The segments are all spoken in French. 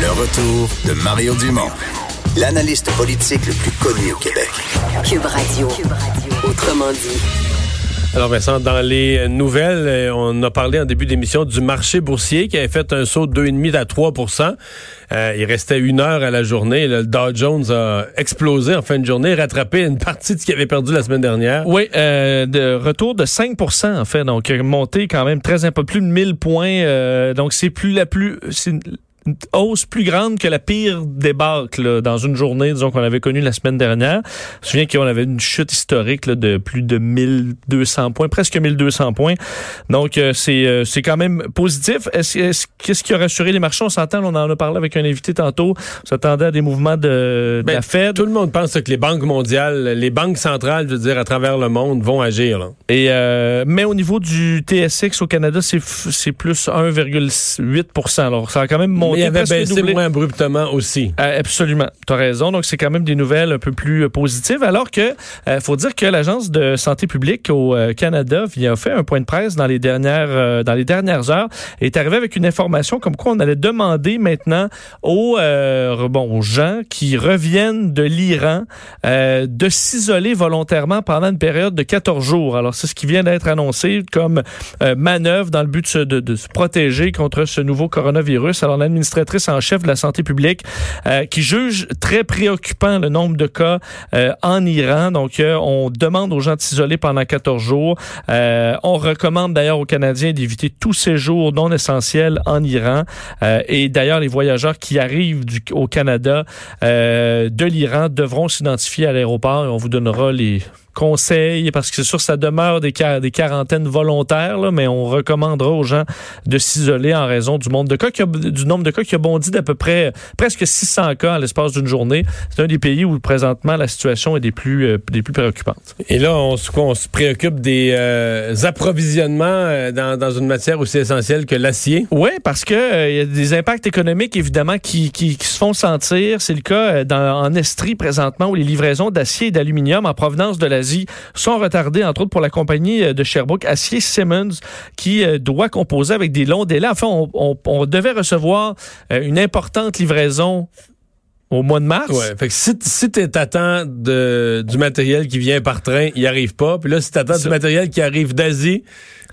Le retour de Mario Dumont, l'analyste politique le plus connu au Québec. Cube Radio. Autrement dit. Alors Vincent, dans les nouvelles, euh, on a parlé en début d'émission du marché boursier qui avait fait un saut de 2,5 à 3% euh, Il restait une heure à la journée. Le Dow Jones a explosé en fin de journée, rattrapé une partie de ce qu'il avait perdu la semaine dernière. Oui, euh, de retour de 5 en fait, donc monté quand même très un peu plus de 1000 points. Euh, donc c'est plus la plus hausse plus grande que la pire débâcle dans une journée, disons, qu'on avait connue la semaine dernière. Je me souviens qu'on avait une chute historique là, de plus de 1200 points, presque 1200 points. Donc, euh, c'est euh, c'est quand même positif. Est-ce Qu'est-ce qui a rassuré les marchés? On s'entend, on en a parlé avec un invité tantôt. On s'attendait à des mouvements de, ben, la Fed. Tout le monde pense que les banques mondiales, les banques centrales, je veux dire, à travers le monde, vont agir. Là. Et euh, Mais au niveau du TSX au Canada, c'est plus 1,8 Alors, ça a quand même monté il avait baissé moins abruptement aussi. Euh, absolument. Tu as raison. Donc, c'est quand même des nouvelles un peu plus euh, positives. Alors que, euh, faut dire que l'Agence de santé publique au Canada vient fait un point de presse dans les dernières, dans les dernières heures et est arrivé avec une information comme quoi on allait demander maintenant aux, bon, aux gens qui reviennent de l'Iran de s'isoler volontairement pendant une période de 14 jours. Alors, c'est ce qui vient d'être annoncé comme manœuvre dans le but de, de, de, se protéger contre ce nouveau coronavirus. Alors, l'administratrice en chef de la santé publique, euh, qui juge très préoccupant le nombre de cas euh, en Iran. Donc, euh, on demande aux gens de s'isoler pendant 14 jours. on recommande d'ailleurs aux Canadiens d'éviter tout séjour non essentiel en Iran. et d'ailleurs, les voyageurs qui arrivent au Canada de l'Iran devront s'identifier à l'aéroport et on vous donnera les conseils, parce que c'est sûr ça demeure des, des quarantaines volontaires, là, mais on recommandera aux gens de s'isoler en raison du, nombre de cas qui a, du nombre de cas qui a bondi d'à peu près presque 600 cas à l'espace d'une journée. C'est un des pays où présentement la situation est des plus, euh, des plus préoccupantes. Et là, on, on se préoccupe des euh, approvisionnements euh, dans, dans, une matière aussi essentielle que l'acier. Oui, parce que il y a des impacts économiques évidemment qui, qui, qui se font sentir. C'est le cas dans, en Estrie présentement où les livraisons d'acier et d'aluminium en provenance de sont retardés, entre autres pour la compagnie euh, de Sherbrooke, Acier Simmons, qui euh, doit composer avec des longs délais. Enfin, on, devait recevoir euh, une importante livraison au mois de mars. Ouais, fait que si, si t'attends du matériel qui vient par train, il arrive pas. Puis là, si t'attends du matériel qui arrive d'Asie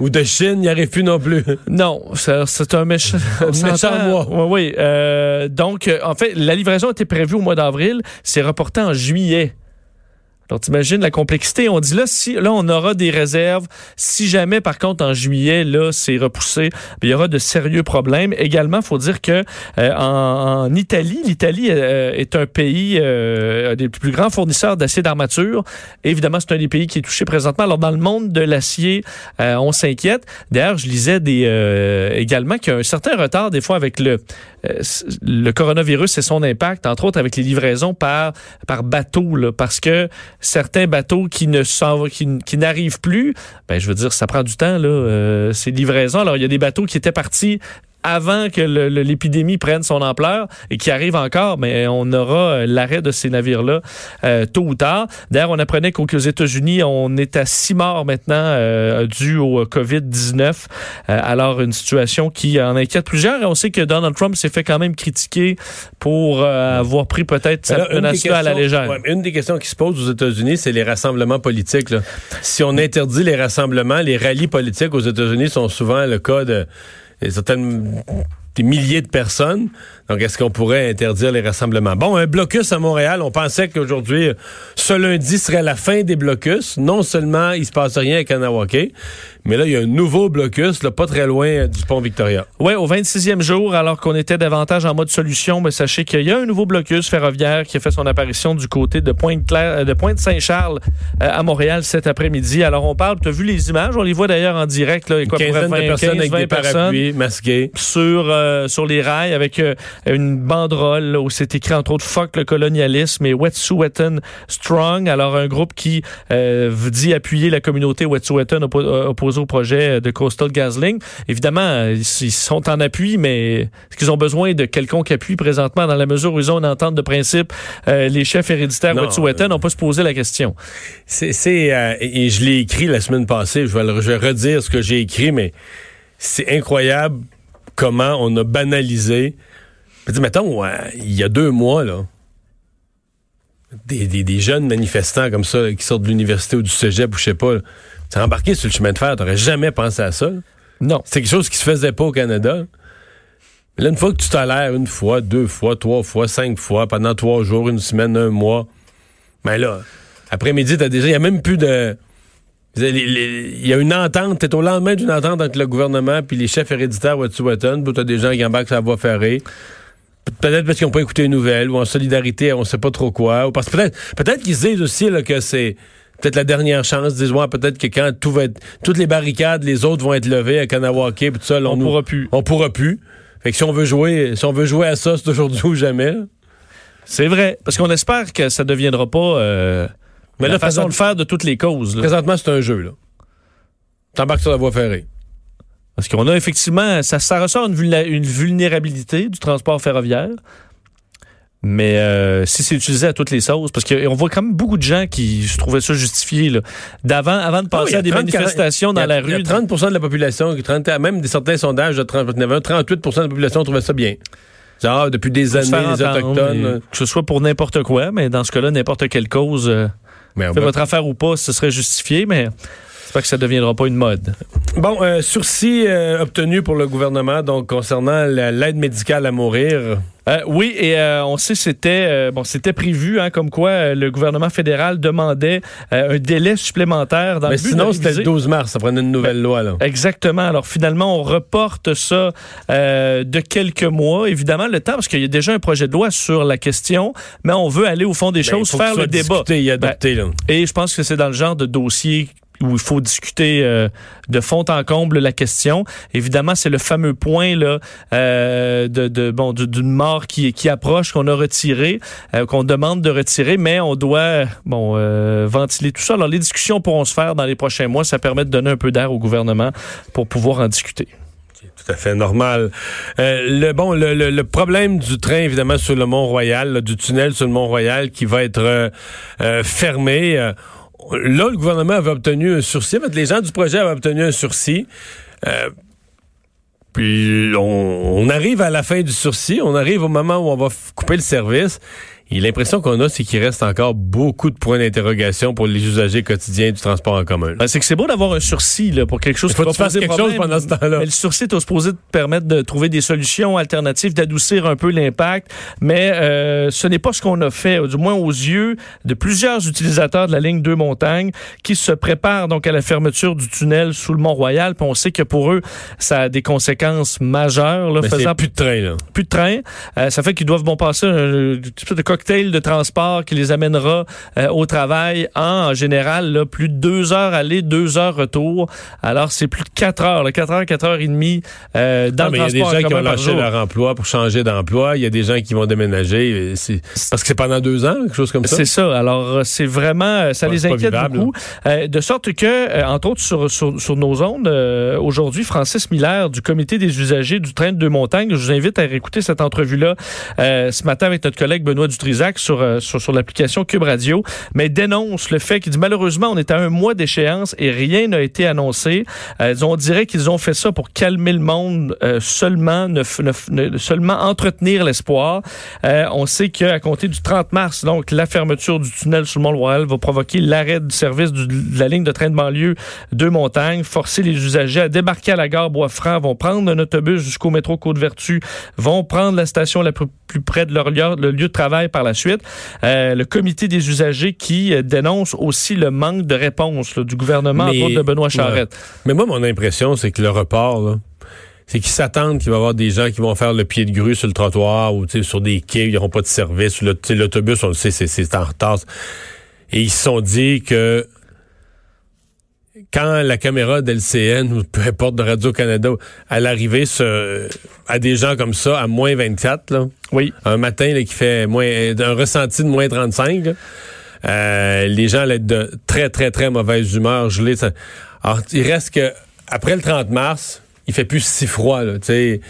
ou de Chine, il n'y arrive plus non plus. Non, c'est un méchant, méchant mois. Oui, oui. donc, en fait, la livraison était prévue au mois d'avril. C'est reporté en juillet. Alors, t'imagines la complexité. On dit là, si là, on aura des réserves. Si jamais, par contre, en juillet, là, c'est repoussé, il y aura de sérieux problèmes. Également, faut dire que euh, en, Italie, l'Italie euh, est un pays euh, des plus grands fournisseurs d'acier d'armature. Évidemment, c'est un des pays qui est touché présentement. Alors, dans le monde de l'acier, on s'inquiète. D'ailleurs, je lisais également qu'il y a un certain retard des fois avec le le coronavirus et son impact, entre autres avec les livraisons par par bateau, parce que certains bateaux qui ne qui n'arrivent plus, ben je veux dire, ça prend du temps là, euh, ces livraisons. Alors il y a des bateaux qui étaient partis avant que l'épidémie prenne son ampleur et qui arrive encore, mais on aura euh, l'arrêt de ces navires-là euh, tôt ou tard. D'ailleurs, on apprenait qu'aux États-Unis, on est à six morts maintenant euh, dû au COVID-19. alors, une situation qui en inquiète plusieurs. Et on sait que Donald Trump s'est fait quand même critiquer pour avoir pris peut-être sa menace à la légère. une des questions qui se posent aux États-Unis, c'est les rassemblements politiques. Là. Si on interdit les rassemblements, les rallyes politiques aux États-Unis sont souvent le cas de certaines des milliers de personnes. Donc, est-ce qu'on pourrait interdire les rassemblements? Bon, un blocus à Montréal, on pensait qu'aujourd'hui, ce lundi serait la fin des blocus. Non seulement il se passe rien à Kanawake, mais là, il y a un nouveau blocus, là, pas très loin du pont Victoria. Oui, au 26e jour, alors qu'on était davantage en mode solution, mais sachez qu'il y a un nouveau blocus ferroviaire qui a fait son apparition du côté de Pointe-Claire, euh, de Pointe-Saint-Charles euh, à Montréal cet après-midi. Alors, on parle, tu as vu les images, on les voit d'ailleurs en direct, là, quoi, Une quinzaine de personnes avec des parapluies masqués. Sur, euh, sur les rails avec une banderole où c'est écrit entre autres Fuck le colonialisme et Wet'suwet'en Strong. Alors, un groupe qui dit appuyer la communauté Wet'suwet'en opposée au projet de Coastal GasLink. Évidemment, ils sont en appui, mais est-ce qu'ils ont besoin de quelconque appui présentement dans la mesure où ils ont une entente de principe? Euh, les chefs héréditaires Wet'suwet'en n'ont pas se poser la question. C'est, euh, et je l'ai écrit la semaine passée, je vais, le, je vais redire ce que j'ai écrit, mais c'est incroyable comment on a banalisé Je dis, mettons, euh, il y a deux mois, là, des, des- des jeunes manifestants comme ça, là, qui sortent de l'université ou du cégep ou je sais pas, sais, embarqué sur le chemin de fer, t'aurais jamais pensé à ça. là. Non. C'est quelque chose qui se faisait pas au Canada. Mais là, une fois que tu tolères une fois, deux fois, trois fois, cinq fois, pendant trois jours, une semaine, un mois, ben là, après-midi, t'as déjà, il y a même plus de... Il y a une entente, t'es au lendemain d'une entente entre le gouvernement puis les chefs héréditaires Wet'suwet'en, puis t'as des gens qui embarquent sur la voie ferrée. Pe- Peut-être parce qu'ils n'ont pas écouté les nouvelles, ou en solidarité, on sait pas trop quoi. Ou parce que peut-être peut-être qu'ils se disent aussi là, que c'est peut-être la dernière chance. Disent, ouais, peut-être que quand tout va être, toutes les barricades, les autres vont être levées à Kanawake, tout ça, là, On nous- pourra plus. On pourra plus. Fait que si on veut jouer, si on veut jouer à ça, c'est aujourd'hui ou jamais. C'est vrai. Parce qu'on espère que ça ne deviendra pas euh, Mais la là, façon de faire de toutes les causes. là. présentement, c'est un jeu, là. T'embarques sur la voie ferrée. Parce qu'on a effectivement, ça, ça ressort une, vulnérabilité du transport ferroviaire. Mais euh, si c'est utilisé à toutes les sauces, parce qu'on voit quand même beaucoup de gens qui se trouvaient ça justifié d'avant, avant de Ah passer à des 30, manifestations a- dans la il y a rue. 30 de la population, qui 30 même des certains sondages de 30, il y avait 38 de la population trouvait ça bien. Genre, depuis des années, les Autochtones. euh, Que ce soit pour n'importe quoi, mais dans ce cas-là, n'importe quelle cause, euh, mais fait votre affaire ou pas, ce serait justifié, mais j'espère que ça ne deviendra pas une mode. Bon, euh, sursis euh, obtenu pour le gouvernement, donc concernant la- l'aide médicale à mourir. Euh, oui, et euh, on sait c'était euh, bon, c'était prévu, hein, comme quoi le gouvernement fédéral demandait un délai supplémentaire dans Mais le but sinon, c'était le 12 mars, ça prenait une nouvelle loi, là. Exactement. Alors finalement, on reporte ça de quelques mois. Évidemment, le temps, parce qu'il y a déjà un projet de loi sur la question, mais on veut aller au fond des Ben, choses, faire le débat. discuté et adopté, là. Et je pense que c'est dans le genre de dossier où il faut discuter euh, de fond en comble la question. Évidemment, c'est le fameux point là euh, de, de bon d'une mort qui qui approche qu'on a retiré, euh, qu'on demande de retirer, mais on doit bon euh, ventiler tout ça. Alors les discussions pourront se faire dans les prochains mois. Ça permet de donner un peu d'air au gouvernement pour pouvoir en discuter. Tout à fait normal. Euh, le bon, le, le- le problème du train, évidemment, sur le Mont-Royal, là, du tunnel sur le Mont-Royal qui va être euh, euh, fermé. Là, le gouvernement avait obtenu un sursis. En les gens du projet avaient obtenu un sursis. Euh, puis on, on arrive à la fin du sursis, on arrive au moment où on va couper le service. Et l'impression qu'on a, c'est qu'il reste encore beaucoup de points d'interrogation pour les usagers quotidiens du transport en commun. Ben, c'est que c'est beau d'avoir un sursis là, pour quelque chose Il faut que tu fasses quelque chose problème. pendant ce temps-là. Mais le sursis est supposé te permettre de trouver des solutions alternatives, d'adoucir un peu l'impact. Mais euh, ce n'est pas ce qu'on a fait, du moins aux yeux de plusieurs utilisateurs de la ligne 2 Montagne qui se préparent donc à la fermeture du tunnel sous le Mont-Royal. Puis on sait que pour eux, ça a des conséquences majeures, là, Mais faisant plus de train, là. plus de train. Euh, ça fait qu'ils doivent bon passer un, un peu de cocktail de transport qui les amènera euh, au travail en, en général là, plus de deux heures aller, deux heures retour. Alors c'est plus de quatre heures, là, quatre heures, quatre heures et demie euh, dans Non, mais le il y a transport des en gens qui ont lâché leur emploi pour changer d'emploi. Il y a des gens qui vont déménager. Parce que c'est pendant deux ans, quelque chose comme ça? C'est ça. Alors, euh, c'est vraiment, euh, ça Ouais, les inquiète vivable, beaucoup. Euh, de sorte que, entre autres, sur, sur, sur nos ondes, euh, aujourd'hui, Francis Miller du Comité des usagers du train de deux montagnes, je vous invite à réécouter cette entrevue-là euh, ce matin avec notre collègue Benoît Sur, euh, sur, sur l'application Cube Radio, mais dénonce le fait qu'il dit malheureusement, on est à un mois d'échéance et rien n'a été annoncé. Euh, on dirait qu'ils ont fait ça pour calmer le monde euh, seulement, seulement entretenir l'espoir. Euh, on sait qu'à compter du 30 mars, donc la fermeture du tunnel sous le Mont-Royal va provoquer l'arrêt du service de la ligne de train de banlieue de Montagne, forcer les usagers à débarquer à la gare Bois-Franc, vont prendre un autobus jusqu'au métro Côte-Vertu, vont prendre la station la plus, plus près de leur lieu, de travail la suite. Euh, le comité des usagers qui euh, dénonce aussi le manque de réponse là, du gouvernement, Mais- autres de Benoît Charette. Mais moi, mon impression, c'est que le report, là, c'est qu'ils s'attendent qu'il va y avoir des gens qui vont faire le pied de grue sur le trottoir ou sur des quais, où ils n'auront pas de service. L'autobus, on le sait, c'est- c'est en retard. Et ils se sont dit que quand la caméra d'LCN ou peu importe de Radio-Canada, à l'arrivée à des gens comme ça, à moins 24, là, Oui. un matin là, qui fait moins un ressenti de moins 35, là, euh, les gens allaient être de très, très, très mauvaise humeur, gelés. ça- Alors, il reste que après le 30 mars, il fait plus si froid. Là, tu sais.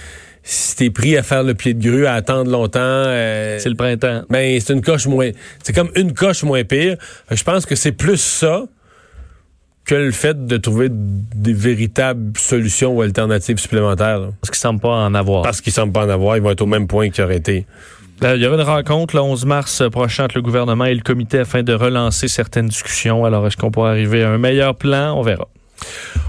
si t'es pris à faire le pied de grue, à attendre longtemps, euh, C'est le printemps. ben c'est une coche moins. C'est comme une coche moins pire. Je pense que c'est plus ça que le fait de trouver des véritables solutions ou alternatives supplémentaires. là. Parce qu'ils ne semblent pas en avoir. Parce qu'ils semblent pas en avoir, ils vont être au même point qu'ils auraient été. Euh, Il y aura une rencontre le 11 mars prochain entre le gouvernement et le comité afin de relancer certaines discussions. Alors, est-ce qu'on pourra arriver à un meilleur plan? On verra.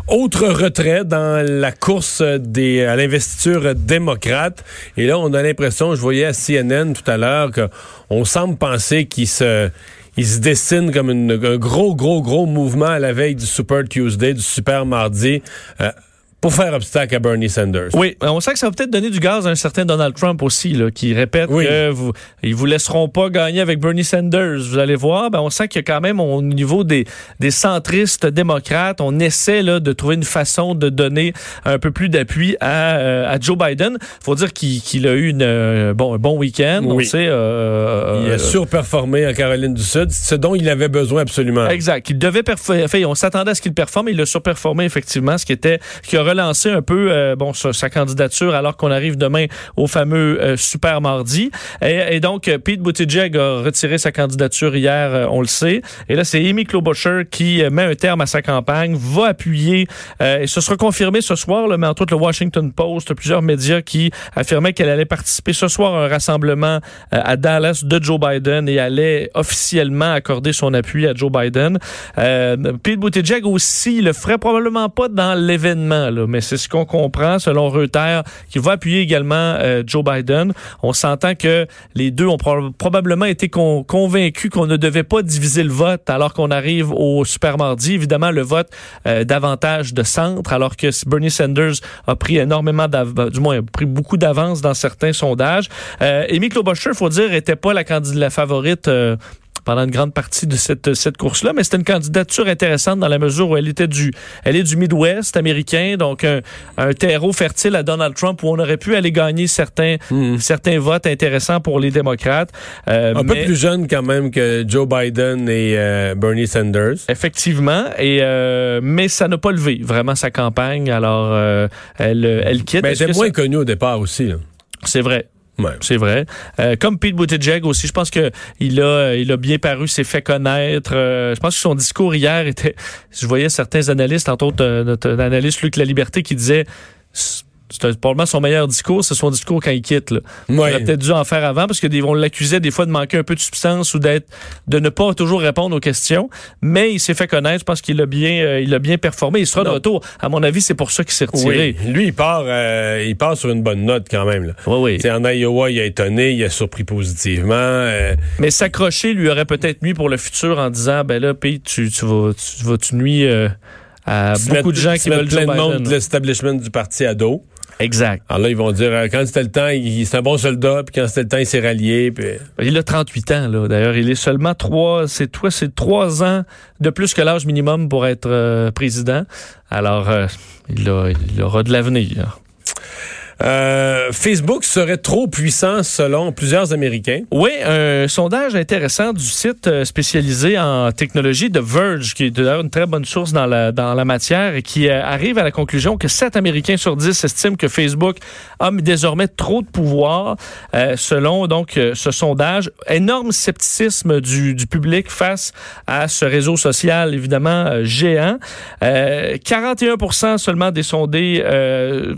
Autre retrait dans la course des, à l'investiture démocrate. Et là, on a l'impression, je voyais à CNN tout à l'heure, qu'on semble penser qu'il se, il se dessine comme un gros, gros, gros mouvement à la veille du Super Tuesday, du Super Mardi, euh, pour faire obstacle à Bernie Sanders. Oui, on sent que ça va peut-être donner du gaz à un certain Donald Trump aussi, là, qui répète Oui. que vous, ils vous laisseront pas gagner avec Bernie Sanders. Vous allez voir, ben, on sent qu'il y a quand même au niveau des, des centristes démocrates, on essaie là, de trouver une façon de donner un peu plus d'appui à, euh, à Joe Biden. faut dire qu'il qu'il a eu une, euh, bon, un bon week-end. On Oui. sait, euh, Il euh, a surperformé en Caroline du Sud, ce dont il avait besoin absolument. Exact. Il devait performer. Enfin, on s'attendait à ce qu'il performe. Il a surperformé effectivement, ce qui était, ce qui a relancé un peu, euh, bon, sa, candidature alors qu'on arrive demain au fameux euh, super mardi. Et, donc, euh, Pete Buttigieg a retiré sa candidature hier, on le sait. Et là, c'est Amy Klobuchar qui met un terme à sa campagne, va appuyer. et ce sera confirmé ce soir, là, mais entre autres le Washington Post, plusieurs médias qui affirmaient qu'elle allait participer ce soir à un rassemblement à Dallas de Joe Biden et allait officiellement accorder son appui à Joe Biden. Pete Buttigieg aussi le ferait probablement pas dans l'événement, mais c'est ce qu'on comprend selon Reuters, qui va appuyer également euh, Joe Biden. On s'entend que les deux ont pro- probablement été con- convaincus qu'on ne devait pas diviser le vote alors qu'on arrive au super mardi. Évidemment, le vote euh, davantage de centre, alors que Bernie Sanders a pris énormément d'avance, du moins a pris beaucoup d'avance dans certains sondages. Euh, Amy Klobuchar, faut dire, était pas la candidate la favorite. Pendant une grande partie de cette, cette course-là, mais c'était une candidature intéressante dans la mesure où elle était du, elle est du Midwest américain, donc un, un terreau fertile à Donald Trump où on aurait pu aller gagner certains, certains votes intéressants pour les démocrates. Euh, Un peu plus jeune quand même que Joe Biden et euh, Bernie Sanders. Effectivement, et euh, mais ça n'a pas levé vraiment sa campagne. Alors euh, elle, elle quitte. Mais elle était moins ça- connue au départ aussi. là. C'est vrai. C'est vrai. Euh, comme Pete Buttigieg aussi, je pense que il a, il a bien paru, s'est fait connaître. Euh, je pense que son discours hier était. Je voyais certains analystes, entre autres euh, notre analyste Luc La Liberté, qui disait. C'est probablement son meilleur discours, c'est son discours quand il quitte. Là. Il aurait peut-être dû en faire avant parce que des- on l'accusait des fois de manquer un peu de substance ou d'être de ne pas toujours répondre aux questions. Mais il s'est fait connaître. Pense qu'il a bien, euh, il a bien performé. Il sera de retour. À mon avis, c'est pour ça qu'il s'est retiré. Oui. Lui, il part, euh, il part sur une bonne note quand même. Là. Oui, oui. En Iowa, il a étonné, il a surpris positivement. euh, Mais s'accrocher lui aurait peut-être nuit pour le futur en disant ben là, Pete, tu, tu vas, tu vas, tu nuis à beaucoup mettre- de gens qui veulent plein de monde de l'establishment du parti à dos. Exact. Alors là, ils vont dire, euh, quand c'était le temps, il, c'est un bon soldat, puis quand c'était le temps, il s'est rallié. Puis... Il a 38 ans là. D'ailleurs, il est seulement trois, c'est toi, c'est trois ans de plus que l'âge minimum pour être euh, président. Alors, euh, il, a, il aura de l'avenir. Euh, Facebook serait trop puissant selon plusieurs Américains. Oui, un sondage intéressant du site euh, spécialisé en technologie de Verge, qui est d'ailleurs une très bonne source dans la, dans la matière et qui euh, arrive à la conclusion que 7 Américains sur 10 estiment que Facebook a désormais trop de pouvoir, selon donc ce sondage. Énorme scepticisme du, du public face à ce réseau social, évidemment, géant. Euh, 41 seulement des sondés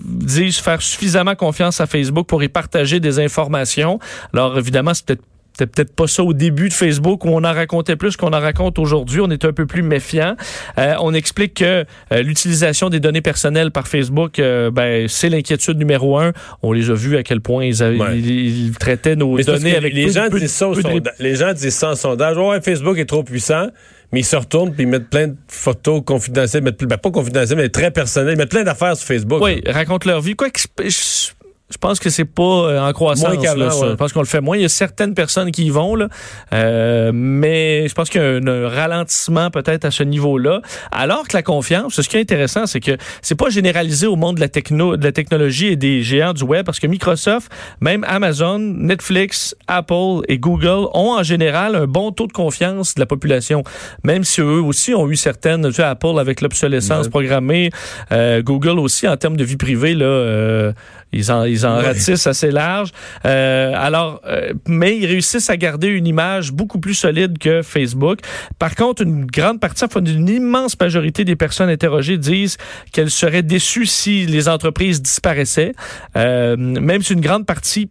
disent faire suffisamment confiance à Facebook pour y partager des informations. Alors, évidemment, c'est peut-être c'était peut-être pas ça au début de Facebook où on en racontait plus qu'on en raconte aujourd'hui. On est un peu plus méfiant. Euh, on explique que euh, l'utilisation des données personnelles par Facebook, euh, ben, c'est l'inquiétude numéro un. On les a vus à quel point ils, avaient- Ouais. ils, ils traitaient nos Mais données avec les peu- gens peu- disent ça peu Les gens disent ça en sondage. Ouais, Facebook est trop puissant, mais ils se retournent puis ils mettent plein de photos confidentielles, mettent, ben, pas confidentielles, mais très personnelles. Ils mettent plein d'affaires sur Facebook. Oui, racontent leur vie. Quoi que je, je- je pense que c'est pas euh, en croissance. Moins là, ouais. Je pense qu'on le fait moins. Il y a certaines personnes qui y vont, là, Euh, mais je pense qu'il y a un, un ralentissement peut-être à ce niveau-là. Alors que la confiance, ce qui est intéressant, c'est que c'est pas généralisé au monde de la techno, de la technologie et des géants du web, parce que Microsoft, même Amazon, Netflix, Apple et Google ont en général un bon taux de confiance de la population, même si eux aussi ont eu certaines, tu sais, Apple avec l'obsolescence Ouais. programmée, euh, Google aussi en termes de vie privée là. euh, ils en, ils ils en ratissent assez large. Euh, alors, euh, mais ils réussissent à garder une image beaucoup plus solide que Facebook. Par contre, une grande partie, enfin, une immense majorité des personnes interrogées disent qu'elles seraient déçues si les entreprises disparaissaient. Euh, même si une grande partie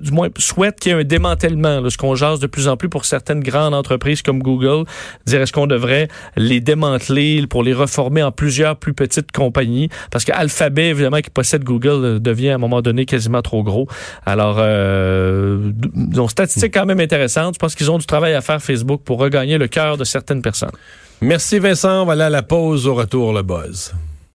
du moins souhaite qu'il y ait un démantèlement, là, ce qu'on jase de plus en plus pour certaines grandes entreprises comme Google, dire est-ce qu'on devrait les démanteler pour les reformer en plusieurs plus petites compagnies, parce qu'Alphabet, évidemment, qui possède Google, euh, devient à un moment donné quasiment trop gros. Alors, euh, donc, statistique quand même intéressante. Je pense qu'ils ont du travail à faire, Facebook, pour regagner le cœur de certaines personnes. Merci Vincent. Voilà la pause au retour, le buzz.